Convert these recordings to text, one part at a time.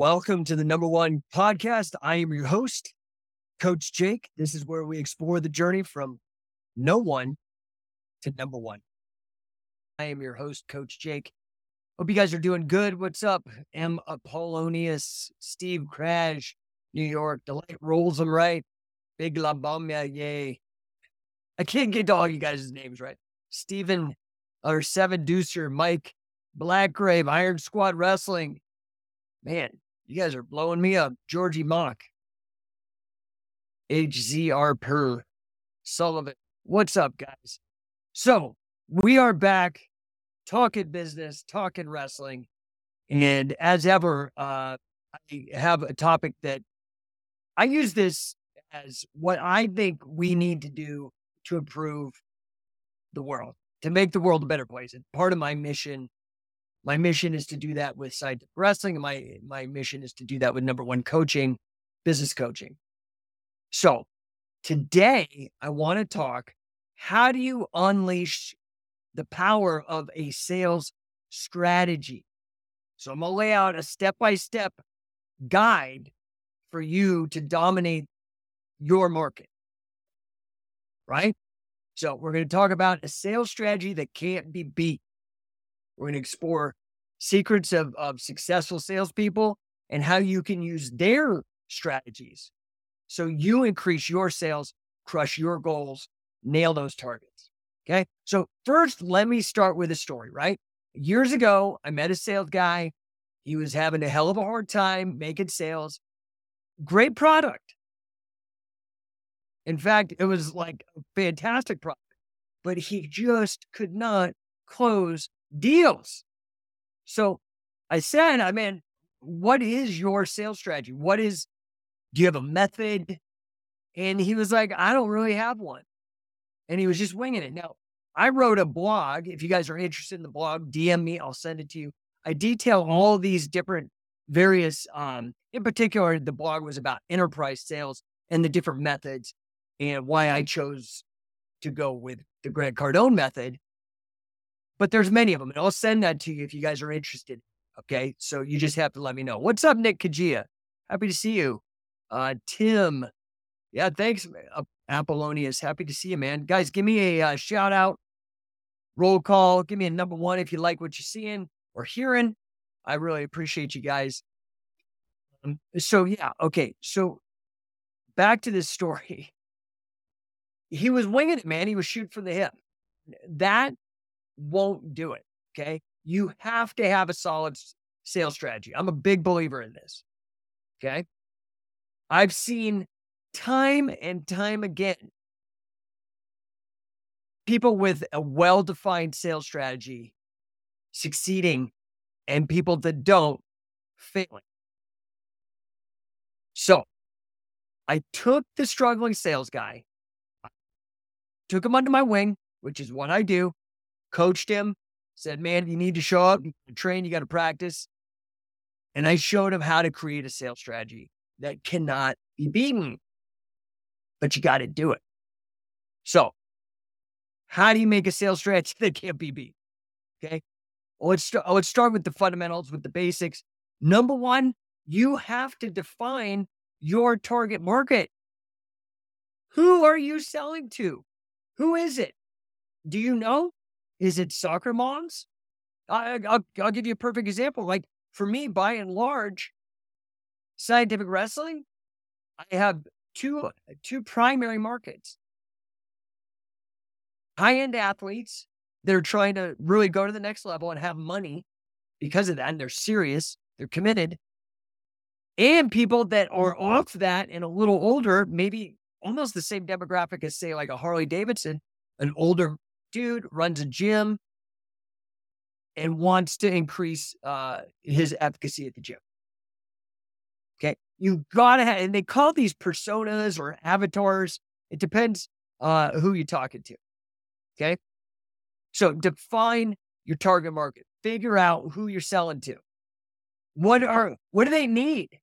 Welcome to the number one podcast. I am your host, Coach Jake. This is where we explore the journey from no one to number one. I am your host, Coach Jake. Hope you guys are doing good. What's up? M. Apollonius, Steve Crash, New York. The light rolls them right. Big La Bomba, yay. I can't get to all you guys' names right. Stephen or Seven Deucer, Mike, Black Grave, Iron Squad Wrestling. Man, you guys are blowing me up. Georgie Mock. HZR Per. Sullivan. What's up, guys? So we are back talking business, talking wrestling. And as ever, uh, I have a topic that I use this as what I think we need to do to improve the world, to make the world a better place. And part of my mission my mission is to do that with scientific wrestling. My, my mission is to do that with number one coaching, business coaching. So today I want to talk how do you unleash the power of a sales strategy? So I'm going to lay out a step by step guide for you to dominate your market. Right? So we're going to talk about a sales strategy that can't be beat. We're going to explore secrets of, of successful salespeople and how you can use their strategies so you increase your sales, crush your goals, nail those targets. Okay. So, first, let me start with a story, right? Years ago, I met a sales guy. He was having a hell of a hard time making sales. Great product. In fact, it was like a fantastic product, but he just could not close deals. So I said, I mean, what is your sales strategy? What is, do you have a method? And he was like, I don't really have one. And he was just winging it. Now, I wrote a blog. If you guys are interested in the blog, DM me, I'll send it to you. I detail all these different various, um, in particular, the blog was about enterprise sales and the different methods and why I chose to go with the Grant Cardone method but there's many of them. And I'll send that to you if you guys are interested. Okay. So you just have to let me know. What's up, Nick Kajia? Happy to see you. Uh, Tim. Yeah, thanks. Apollonius. Happy to see you, man. Guys, give me a uh, shout out, roll call. Give me a number one if you like what you're seeing or hearing. I really appreciate you guys. Um, so, yeah. Okay. So back to this story. He was winging it, man. He was shooting from the hip. That won't do it. Okay. You have to have a solid sales strategy. I'm a big believer in this. Okay. I've seen time and time again people with a well defined sales strategy succeeding and people that don't failing. So I took the struggling sales guy, took him under my wing, which is what I do coached him, said, man, you need to show up, you train, you got to practice. And I showed him how to create a sales strategy that cannot be beaten, but you got to do it. So, how do you make a sales strategy that can't be beat? Okay. Well, let's, st- let's start with the fundamentals, with the basics. Number one, you have to define your target market. Who are you selling to? Who is it? Do you know? Is it soccer moms? I, will I'll give you a perfect example. Like for me, by and large, scientific wrestling, I have two two primary markets. High end athletes that are trying to really go to the next level and have money because of that, and they're serious, they're committed, and people that are off that and a little older, maybe almost the same demographic as say like a Harley Davidson, an older dude runs a gym and wants to increase uh, his efficacy at the gym. Okay. You gotta have, and they call these personas or avatars. It depends uh, who you're talking to. Okay. So define your target market, figure out who you're selling to. What are, what do they need?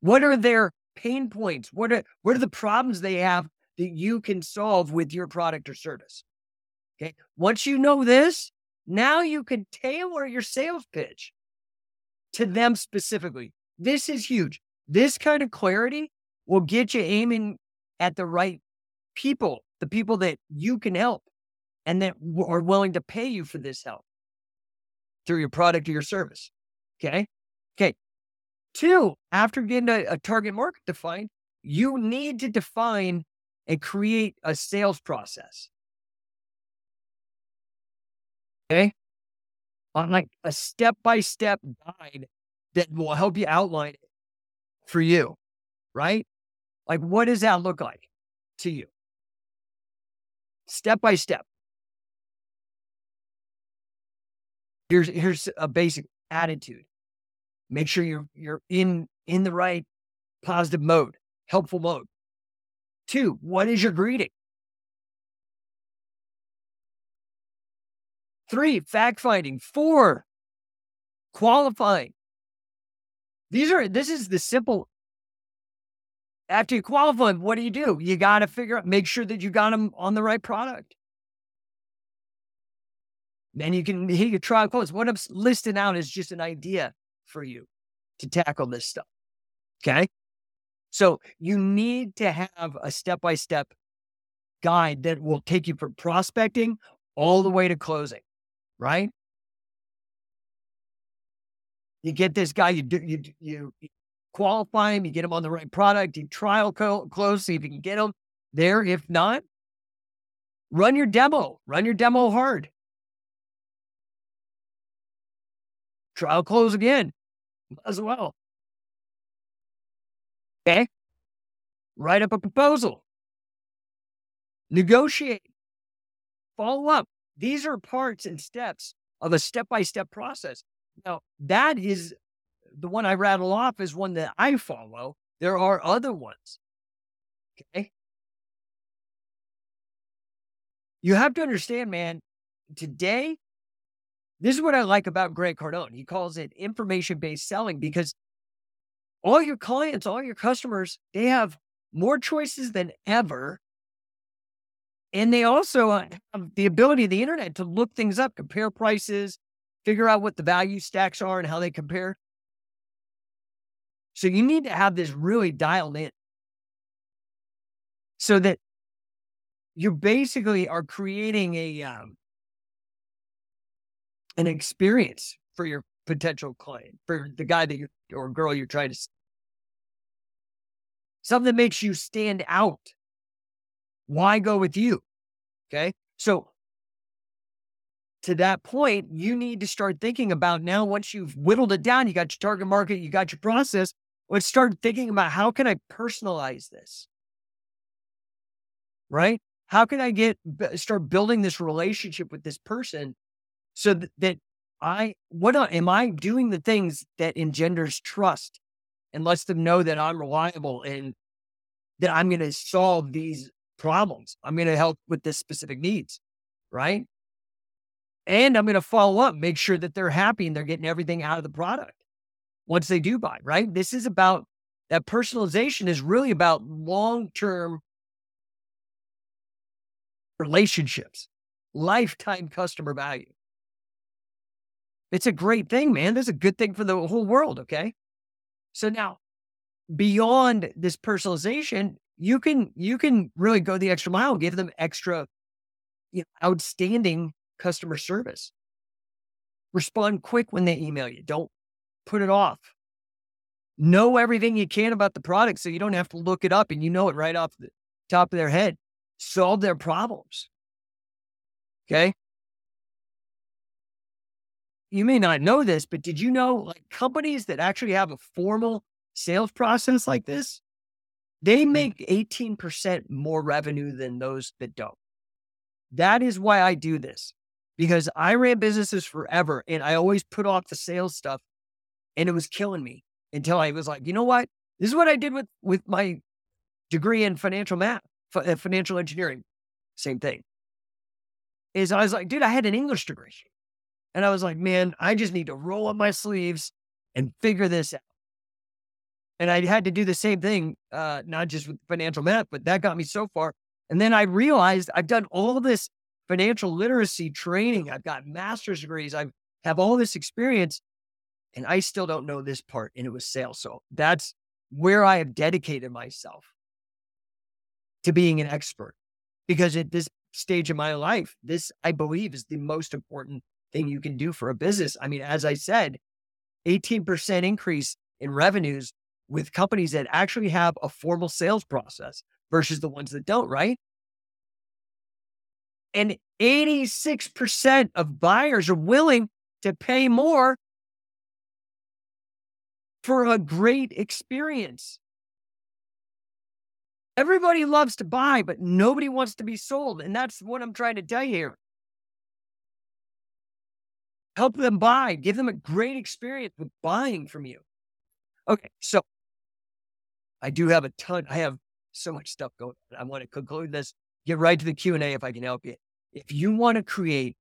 What are their pain points? What are, what are the problems they have that you can solve with your product or service. Okay. Once you know this, now you can tailor your sales pitch to them specifically. This is huge. This kind of clarity will get you aiming at the right people, the people that you can help and that are willing to pay you for this help through your product or your service. Okay. Okay. Two, after getting a, a target market defined, you need to define and create a sales process. Okay. On like a step by step guide that will help you outline it for you. Right. Like, what does that look like to you? Step by step. Here's here's a basic attitude. Make sure you're you're in in the right positive mode, helpful mode. Two, what is your greeting? Three, fact finding. Four, qualifying. These are this is the simple. After you qualify, what do you do? You got to figure out, make sure that you got them on the right product. Then you can hit your trial close. What I'm listing out is just an idea for you to tackle this stuff. Okay. So you need to have a step by step guide that will take you from prospecting all the way to closing, right? You get this guy, you do, you, you qualify him, you get him on the right product, you trial co- close, see if you can get him there. If not, run your demo, run your demo hard. Trial close again as well. Okay. Write up a proposal. Negotiate. Follow up. These are parts and steps of a step by step process. Now, that is the one I rattle off is one that I follow. There are other ones. Okay. You have to understand, man, today this is what I like about Greg Cardone. He calls it information based selling because all your clients, all your customers, they have more choices than ever. And they also uh, have the ability of the internet to look things up, compare prices, figure out what the value stacks are and how they compare. So you need to have this really dialed in so that you basically are creating a um, an experience for your potential client, for the guy that you or girl you're trying to something that makes you stand out. Why go with you? Okay. So to that point, you need to start thinking about now, once you've whittled it down, you got your target market, you got your process, let's start thinking about how can I personalize this? Right? How can I get start building this relationship with this person so that, I what am I doing the things that engenders trust and lets them know that I'm reliable and that I'm going to solve these problems. I'm going to help with this specific needs, right? And I'm going to follow up, make sure that they're happy and they're getting everything out of the product once they do buy, right? This is about that personalization is really about long-term relationships, lifetime customer value. It's a great thing, man. That's a good thing for the whole world. Okay. So now beyond this personalization, you can you can really go the extra mile, give them extra you know, outstanding customer service. Respond quick when they email you. Don't put it off. Know everything you can about the product so you don't have to look it up and you know it right off the top of their head. Solve their problems. Okay you may not know this, but did you know like companies that actually have a formal sales process like this, they mm. make 18% more revenue than those that don't. That is why I do this because I ran businesses forever and I always put off the sales stuff and it was killing me until I was like, you know what? This is what I did with, with my degree in financial math, uh, financial engineering. Same thing. Is I was like, dude, I had an English degree. And I was like, man, I just need to roll up my sleeves and figure this out. And I had to do the same thing, uh, not just with financial math, but that got me so far. And then I realized I've done all this financial literacy training. I've got master's degrees. I have all this experience. And I still don't know this part. And it was sales. So that's where I have dedicated myself to being an expert. Because at this stage of my life, this I believe is the most important thing you can do for a business. I mean, as I said, 18% increase in revenues with companies that actually have a formal sales process versus the ones that don't, right? And 86% of buyers are willing to pay more for a great experience. Everybody loves to buy, but nobody wants to be sold. And that's what I'm trying to tell you here. Help them buy, give them a great experience with buying from you. Okay, so I do have a ton. I have so much stuff going on. I want to conclude this, get right to the Q&A if I can help you. If you want to create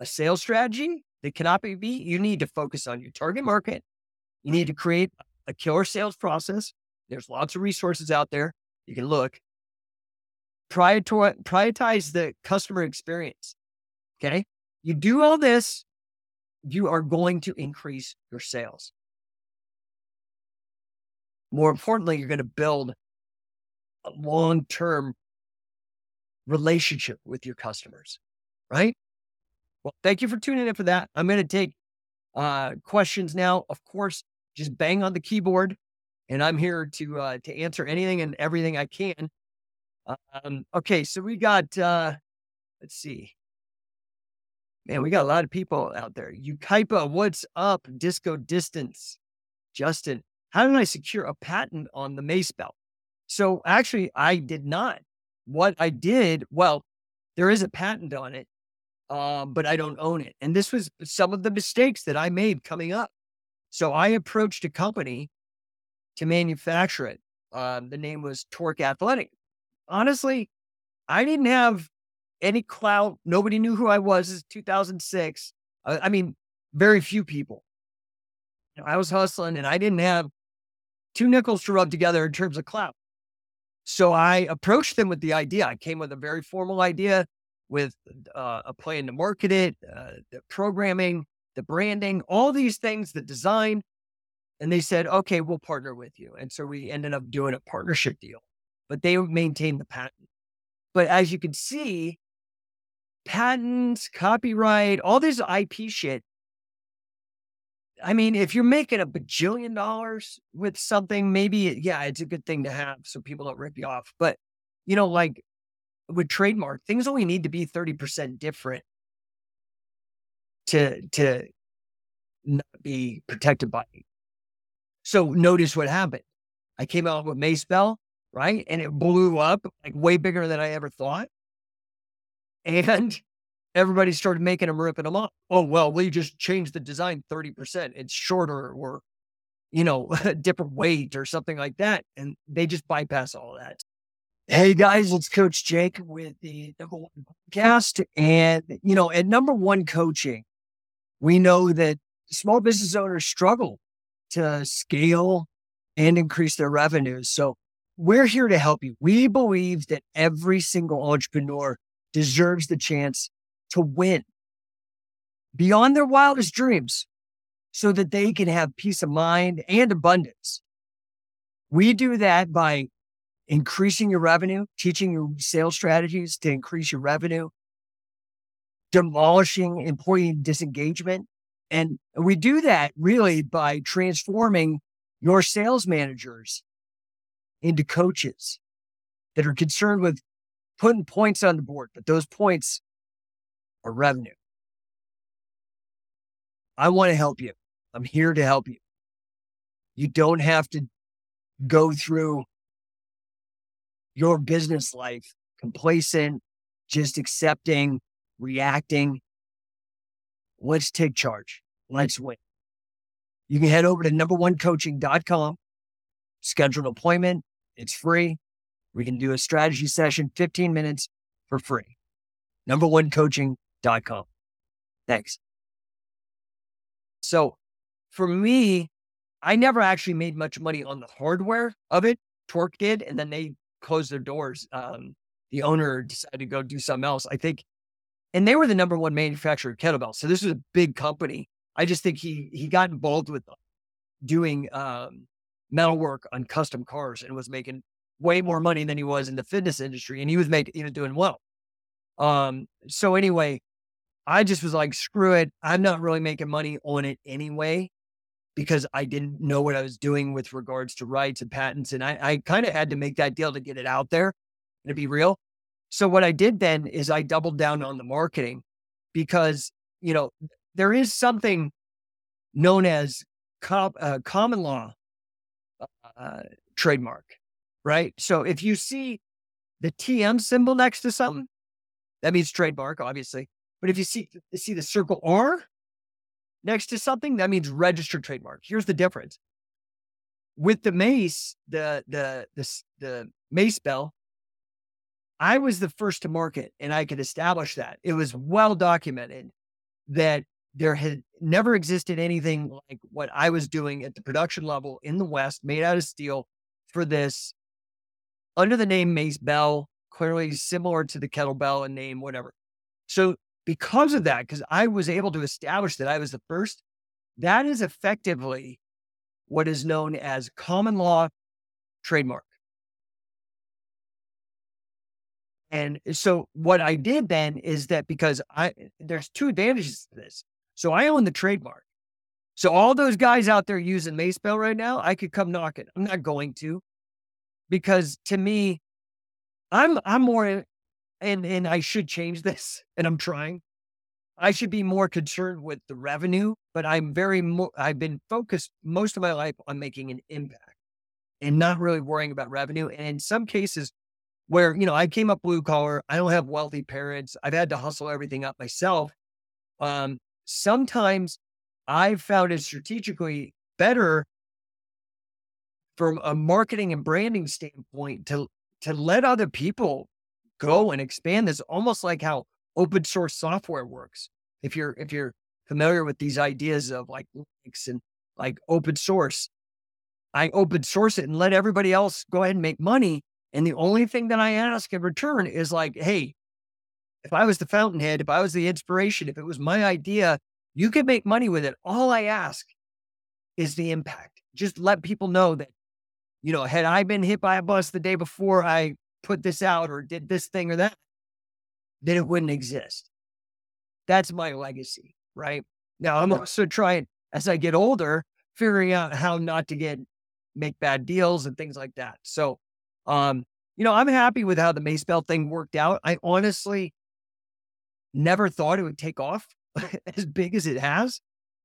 a sales strategy that cannot be beat, you need to focus on your target market. You need to create a killer sales process. There's lots of resources out there. You can look. Prioritize the customer experience. Okay. You do all this, you are going to increase your sales. More importantly, you're going to build a long term relationship with your customers, right? Well, thank you for tuning in for that. I'm going to take uh, questions now. Of course, just bang on the keyboard, and I'm here to uh, to answer anything and everything I can. Um, okay, so we got uh, let's see. Man, we got a lot of people out there. Ukaipa, what's up? Disco Distance. Justin, how did I secure a patent on the mace belt? So actually, I did not. What I did, well, there is a patent on it, um, but I don't own it. And this was some of the mistakes that I made coming up. So I approached a company to manufacture it. Um, the name was Torque Athletic. Honestly, I didn't have any clout. Nobody knew who I was. It's 2006. I, I mean, very few people. You know, I was hustling and I didn't have two nickels to rub together in terms of clout. So I approached them with the idea. I came with a very formal idea with uh, a plan to market it, uh, the programming, the branding, all these things, the design. And they said, okay, we'll partner with you. And so we ended up doing a partnership deal, but they maintained the patent. But as you can see, patents, copyright, all this IP shit. I mean, if you're making a bajillion dollars with something, maybe, yeah, it's a good thing to have so people don't rip you off. But, you know, like with trademark, things only need to be 30% different to, to not be protected by. So notice what happened. I came out with Mace Bell, right? And it blew up like way bigger than I ever thought. And everybody started making them, ripping them off. Oh, well, we just changed the design 30%. It's shorter or, you know, a different weight or something like that. And they just bypass all that. Hey guys, it's Coach Jake with the number one podcast. And, you know, at number one coaching, we know that small business owners struggle to scale and increase their revenues. So we're here to help you. We believe that every single entrepreneur deserves the chance to win beyond their wildest dreams so that they can have peace of mind and abundance. We do that by increasing your revenue, teaching your sales strategies to increase your revenue, demolishing employee disengagement. And we do that really by transforming your sales managers into coaches that are concerned with putting points on the board, but those points are revenue. I want to help you. I'm here to help you. You don't have to go through your business life complacent, just accepting, reacting. Let's take charge. Let's win. You can head over to numberonecoaching.com, schedule an appointment. It's free. We can do a strategy session, 15 minutes for free. Numberonecoaching.com. Thanks. So for me, I never actually made much money on the hardware of it. Torque did, and then they closed their doors. Um, the owner decided to go do something else. I think, and they were the number one manufacturer of kettlebells. So this was a big company. I just think he he got involved with doing um, metal work on custom cars and was making way more money than he was in the fitness industry, and he was making he was doing well. Um, so anyway, I just was like, screw it. I'm not really making money on it anyway because I didn't know what I was doing with regards to rights and patents. And I, I kind of had to make that deal to get it out there and to be real. So what I did then is I doubled down on the marketing because, you know, there is something known as com- uh, common law uh, trademark, right? So if you see the TM symbol next to something, that means trademark, obviously. But if you see see the circle R next to something, that means registered trademark. Here's the difference. With the mace, the the the the mace bell, I was the first to market and I could establish that. It was well documented that there had never existed anything like what I was doing at the production level in the West, made out of steel for this under the name Mace Bell, clearly similar to the kettlebell and name, whatever. So, because of that, because I was able to establish that I was the first, that is effectively what is known as common law trademark. And so what I did then is that because I there's two advantages to this. So I own the trademark. So all those guys out there using Mace Bell right now, I could come knocking. I'm not going to, because to me, I'm I'm more, and and I should change this, and I'm trying. I should be more concerned with the revenue, but I'm very I've been focused most of my life on making an impact and not really worrying about revenue. And in some cases, where you know I came up blue collar, I don't have wealthy parents. I've had to hustle everything up myself. Um, sometimes I've found it strategically better from a marketing and branding standpoint to to let other people go and expand this almost like how open source software works. If you're if you're familiar with these ideas of like Linux and like open source, I open source it and let everybody else go ahead and make money. And the only thing that I ask in return is like, hey, if I was the fountainhead, if I was the inspiration, if it was my idea, you can make money with it. All I ask is the impact. Just let people know that, you know, had I been hit by a bus the day before I put this out or did this thing or that, then it wouldn't exist. That's my legacy, right? Now I'm also trying as I get older, figuring out how not to get make bad deals and things like that. So um, you know, I'm happy with how the Mace Bell thing worked out. I honestly never thought it would take off as big as it has,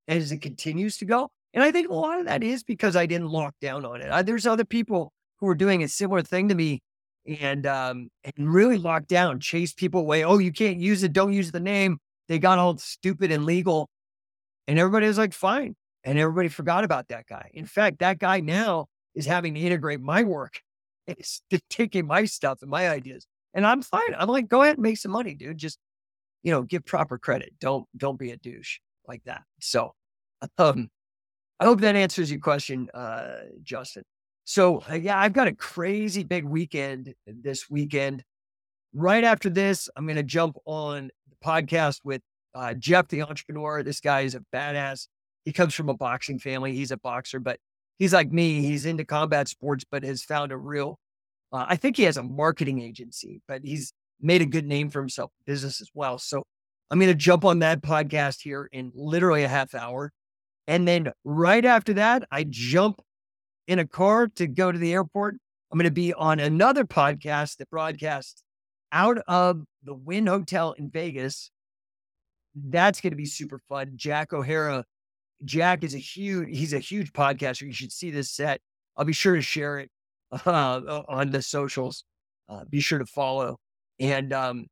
as it continues to go. And I think a lot of that is because I didn't lock down on it. I, there's other people who are doing a similar thing to me and um and really locked down, chase people away. Oh, you can't use it. Don't use the name. They got all stupid and legal. And everybody was like, fine. And everybody forgot about that guy. In fact, that guy now is having to integrate my work. It's taking my stuff and my ideas. And I'm fine. I'm like, go ahead and make some money, dude. Just you know, give proper credit. Don't don't be a douche like that. So, um, I hope that answers your question, uh, Justin. So uh, yeah, I've got a crazy big weekend this weekend. Right after this, I'm going to jump on the podcast with uh, Jeff, the entrepreneur. This guy is a badass. He comes from a boxing family. He's a boxer, but he's like me. He's into combat sports, but has found a real. Uh, I think he has a marketing agency, but he's made a good name for himself business as well. So I'm going to jump on that podcast here in literally a half hour. And then right after that, I jump in a car to go to the airport. I'm going to be on another podcast that broadcasts out of the Wynn Hotel in Vegas. That's going to be super fun. Jack O'Hara. Jack is a huge, he's a huge podcaster. You should see this set. I'll be sure to share it uh, on the socials. Uh, be sure to follow and um,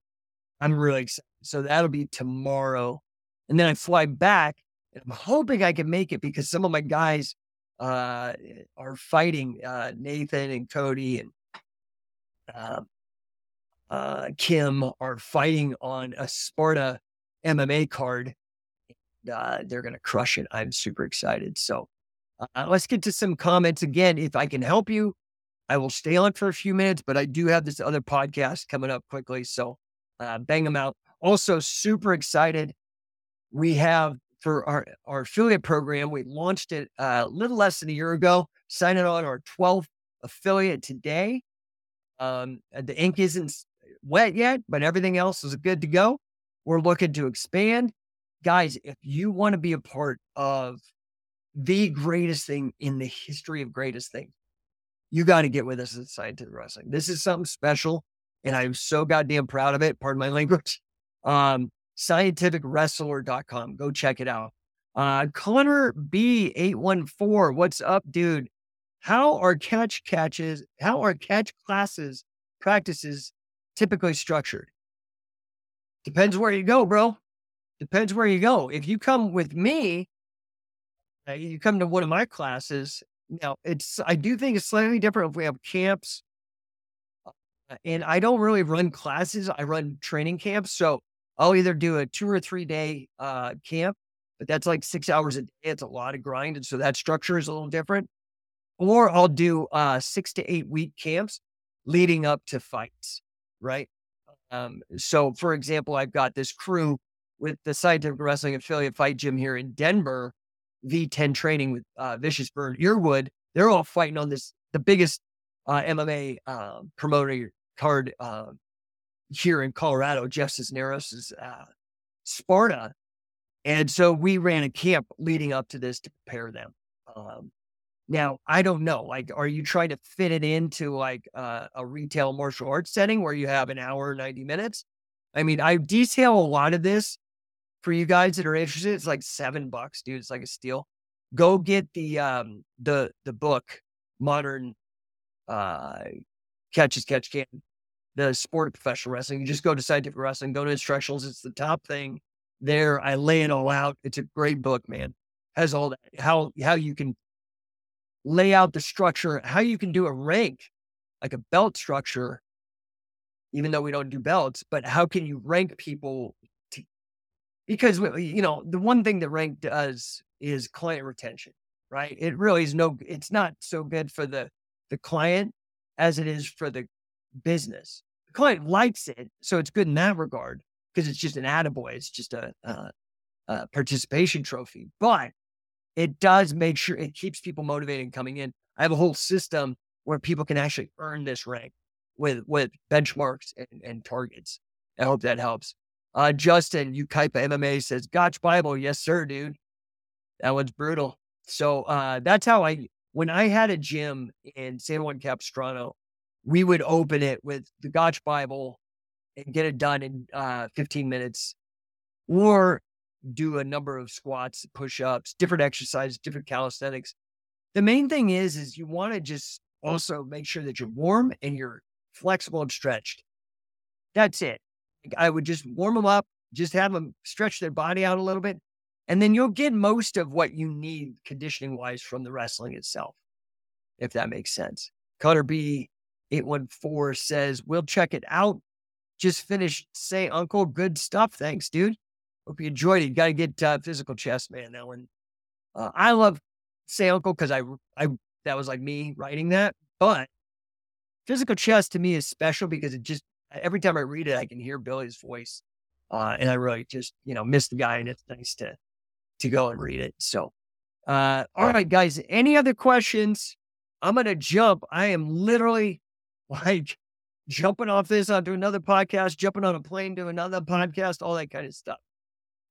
I'm really excited. So that'll be tomorrow. And then I fly back and I'm hoping I can make it because some of my guys uh, are fighting uh, Nathan and Cody and uh, uh, Kim are fighting on a Sparta MMA card. Uh, they're going to crush it. I'm super excited. So uh, let's get to some comments again. If I can help you, I will stay on for a few minutes, but I do have this other podcast coming up quickly. So uh, bang them out. Also, super excited. We have for our, our affiliate program. We launched it uh, a little less than a year ago, signing on our 12th affiliate today. Um, the ink isn't wet yet, but everything else is good to go. We're looking to expand. Guys, if you want to be a part of the greatest thing in the history of greatest things, you got to get with us at Scientific Wrestling. This is something special, and I'm so goddamn proud of it. Pardon my language. Um, scientificwrestler.com. Go check it out. Uh, Connor B814, what's up, dude? How are catch catches, how are catch classes, practices typically structured? Depends where you go, bro. Depends where you go. If you come with me, uh, you come to one of my classes. Now, it's I do think it's slightly different if we have camps. Uh, and I don't really run classes. I run training camps. So I'll either do a two or three day uh, camp, but that's like six hours a day. It's a lot of grind. And so that structure is a little different. Or I'll do uh, six to eight week camps leading up to fights, right? Um, so, for example, I've got this crew with the Scientific Wrestling Affiliate Fight Gym here in Denver, V10 training with uh, Vicious Bird Earwood. They're all fighting on this, the biggest uh, MMA uh, um, promoter card uh, here in Colorado, Jeff Cisneros' is uh, Sparta. And so we ran a camp leading up to this to prepare them. Um, now, I don't know. Like, are you trying to fit it into like uh, a retail martial arts setting where you have an hour, 90 minutes? I mean, I detail a lot of this for you guys that are interested. It's like seven bucks, dude. It's like a steal. Go get the um the the book, Modern uh Catch as Catch Can, the sport of professional wrestling. You just go to scientific wrestling, go to instructionals. It's the top thing there. I lay it all out. It's a great book, man. Has all that how how you can lay out the structure, how you can do a rank, like a belt structure, even though we don't do belts, but how can you rank people? To, because, you know, the one thing that rank does is client retention, right? It really is no, it's not so good for the, the client as it is for the business. The client likes it. So it's good in that regard because it's just an attaboy. It's just a, a, a participation trophy. But it does make sure it keeps people motivated and coming in. I have a whole system where people can actually earn this rank with with benchmarks and, and targets. I hope that helps. Uh, Justin, you type MMA says, Gotch Bible. Yes, sir, dude. That one's brutal. So uh, that's how I, when I had a gym in San Juan Capistrano, we would open it with the Gotch Bible and get it done in uh, 15 minutes. Or do a number of squats, push ups, different exercises, different calisthenics. The main thing is, is you want to just also make sure that you're warm and you're flexible and stretched. That's it. I would just warm them up, just have them stretch their body out a little bit, and then you'll get most of what you need conditioning wise from the wrestling itself, if that makes sense. Cutter B 814 says, We'll check it out. Just finished say, Uncle, good stuff. Thanks, dude. Hope you enjoyed it. You got to get uh, physical chess, man. That one. Uh, I love Say Uncle because I, I, that was like me writing that. But physical chess to me is special because it just, every time I read it, I can hear Billy's voice. Uh, and I really just, you know, miss the guy and it's nice to, to go and read it. So, uh, all right, guys, any other questions? I'm going to jump. I am literally like jumping off this onto another podcast, jumping on a plane to another podcast, all that kind of stuff.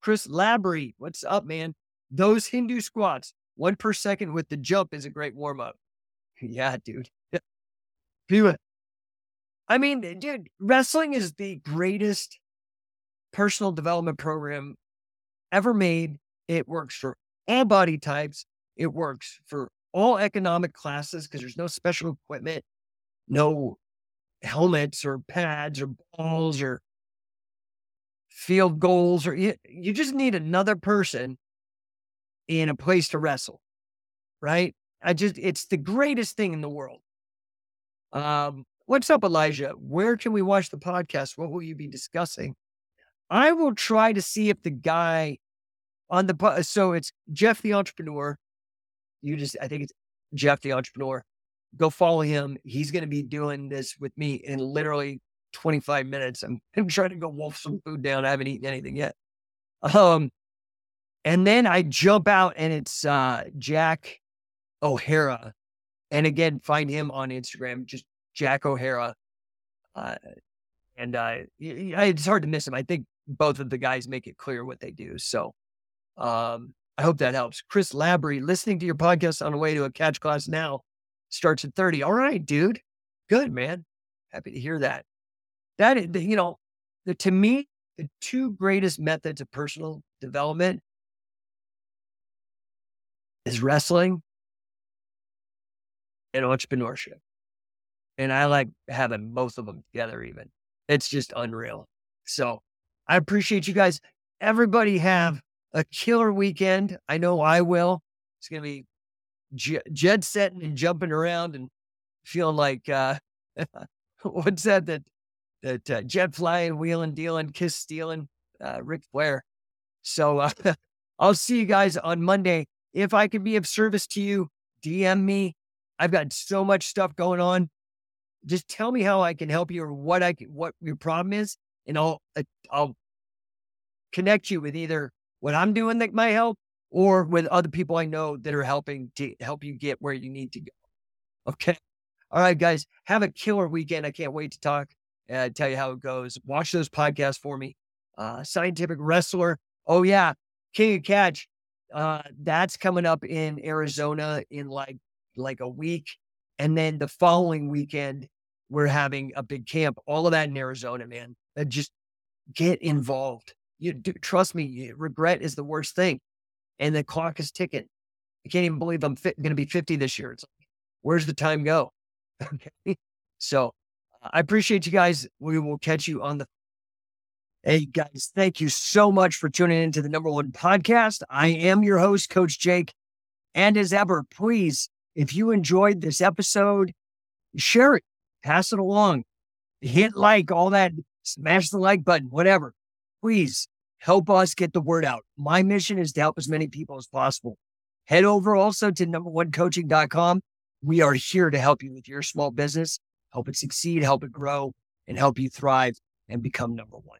Chris Labry, what's up, man? Those Hindu squats, one per second with the jump is a great warm up. Yeah, dude. I mean, dude, wrestling is the greatest personal development program ever made. It works for all body types. It works for all economic classes because there's no special equipment, no helmets or pads or balls or field goals, or you, you just need another person in a place to wrestle, right? I just, it's the greatest thing in the world. Um, what's up, Elijah? Where can we watch the podcast? What will you be discussing? I will try to see if the guy on the, so it's Jeff the entrepreneur. You just, I think it's Jeff the entrepreneur. Go follow him. He's going to be doing this with me in literally 25 minutes. I'm, I'm trying to go wolf some food down. I haven't eaten anything yet. Um, And then I jump out and it's uh, Jack O'Hara. And again, find him on Instagram, just Jack O'Hara. Uh, and uh, it's hard to miss him. I think both of the guys make it clear what they do. So um, I hope that helps. Chris Labry, listening to your podcast on the way to a catch class now starts at 30. All right, dude. Good, man. Happy to hear that. That is, you know, the, to me, the two greatest methods of personal development is wrestling and entrepreneurship. And I like having both of them together, even. It's just unreal. So I appreciate you guys. Everybody have a killer weekend. I know I will. It's going to be j- jet setting and jumping around and feeling like, uh, what's that? That, that uh, jet flying, wheeling, dealing, kiss stealing, uh, Ric Flair. So uh, I'll see you guys on Monday. If I can be of service to you, DM me. I've got so much stuff going on. Just tell me how I can help you or what I can, what your problem is, and I'll uh, I'll connect you with either what I'm doing that might help or with other people I know that are helping to help you get where you need to go. Okay. All right, guys, have a killer weekend. I can't wait to talk and tell you how it goes. Watch those podcasts for me. Uh, Scientific Wrestler. Oh, yeah. King of Catch. Uh, that's coming up in Arizona in like like a week. And then the following weekend, we're having a big camp. All of that in Arizona, man. Uh, just get involved. You do, trust me. Regret is the worst thing, and the clock is ticking. I can't even believe I'm going to be 50 this year. It's like, where's the time go? Okay. So I appreciate you guys. We will catch you on the. Hey guys, thank you so much for tuning into the number one podcast. I am your host, Coach Jake. And as ever, please, if you enjoyed this episode, share it, pass it along, hit like, all that, smash the like button, whatever. Please help us get the word out. My mission is to help as many people as possible. Head over also to number1coaching.com. We are here to help you with your small business, help it succeed, help it grow, and help you thrive and become number one.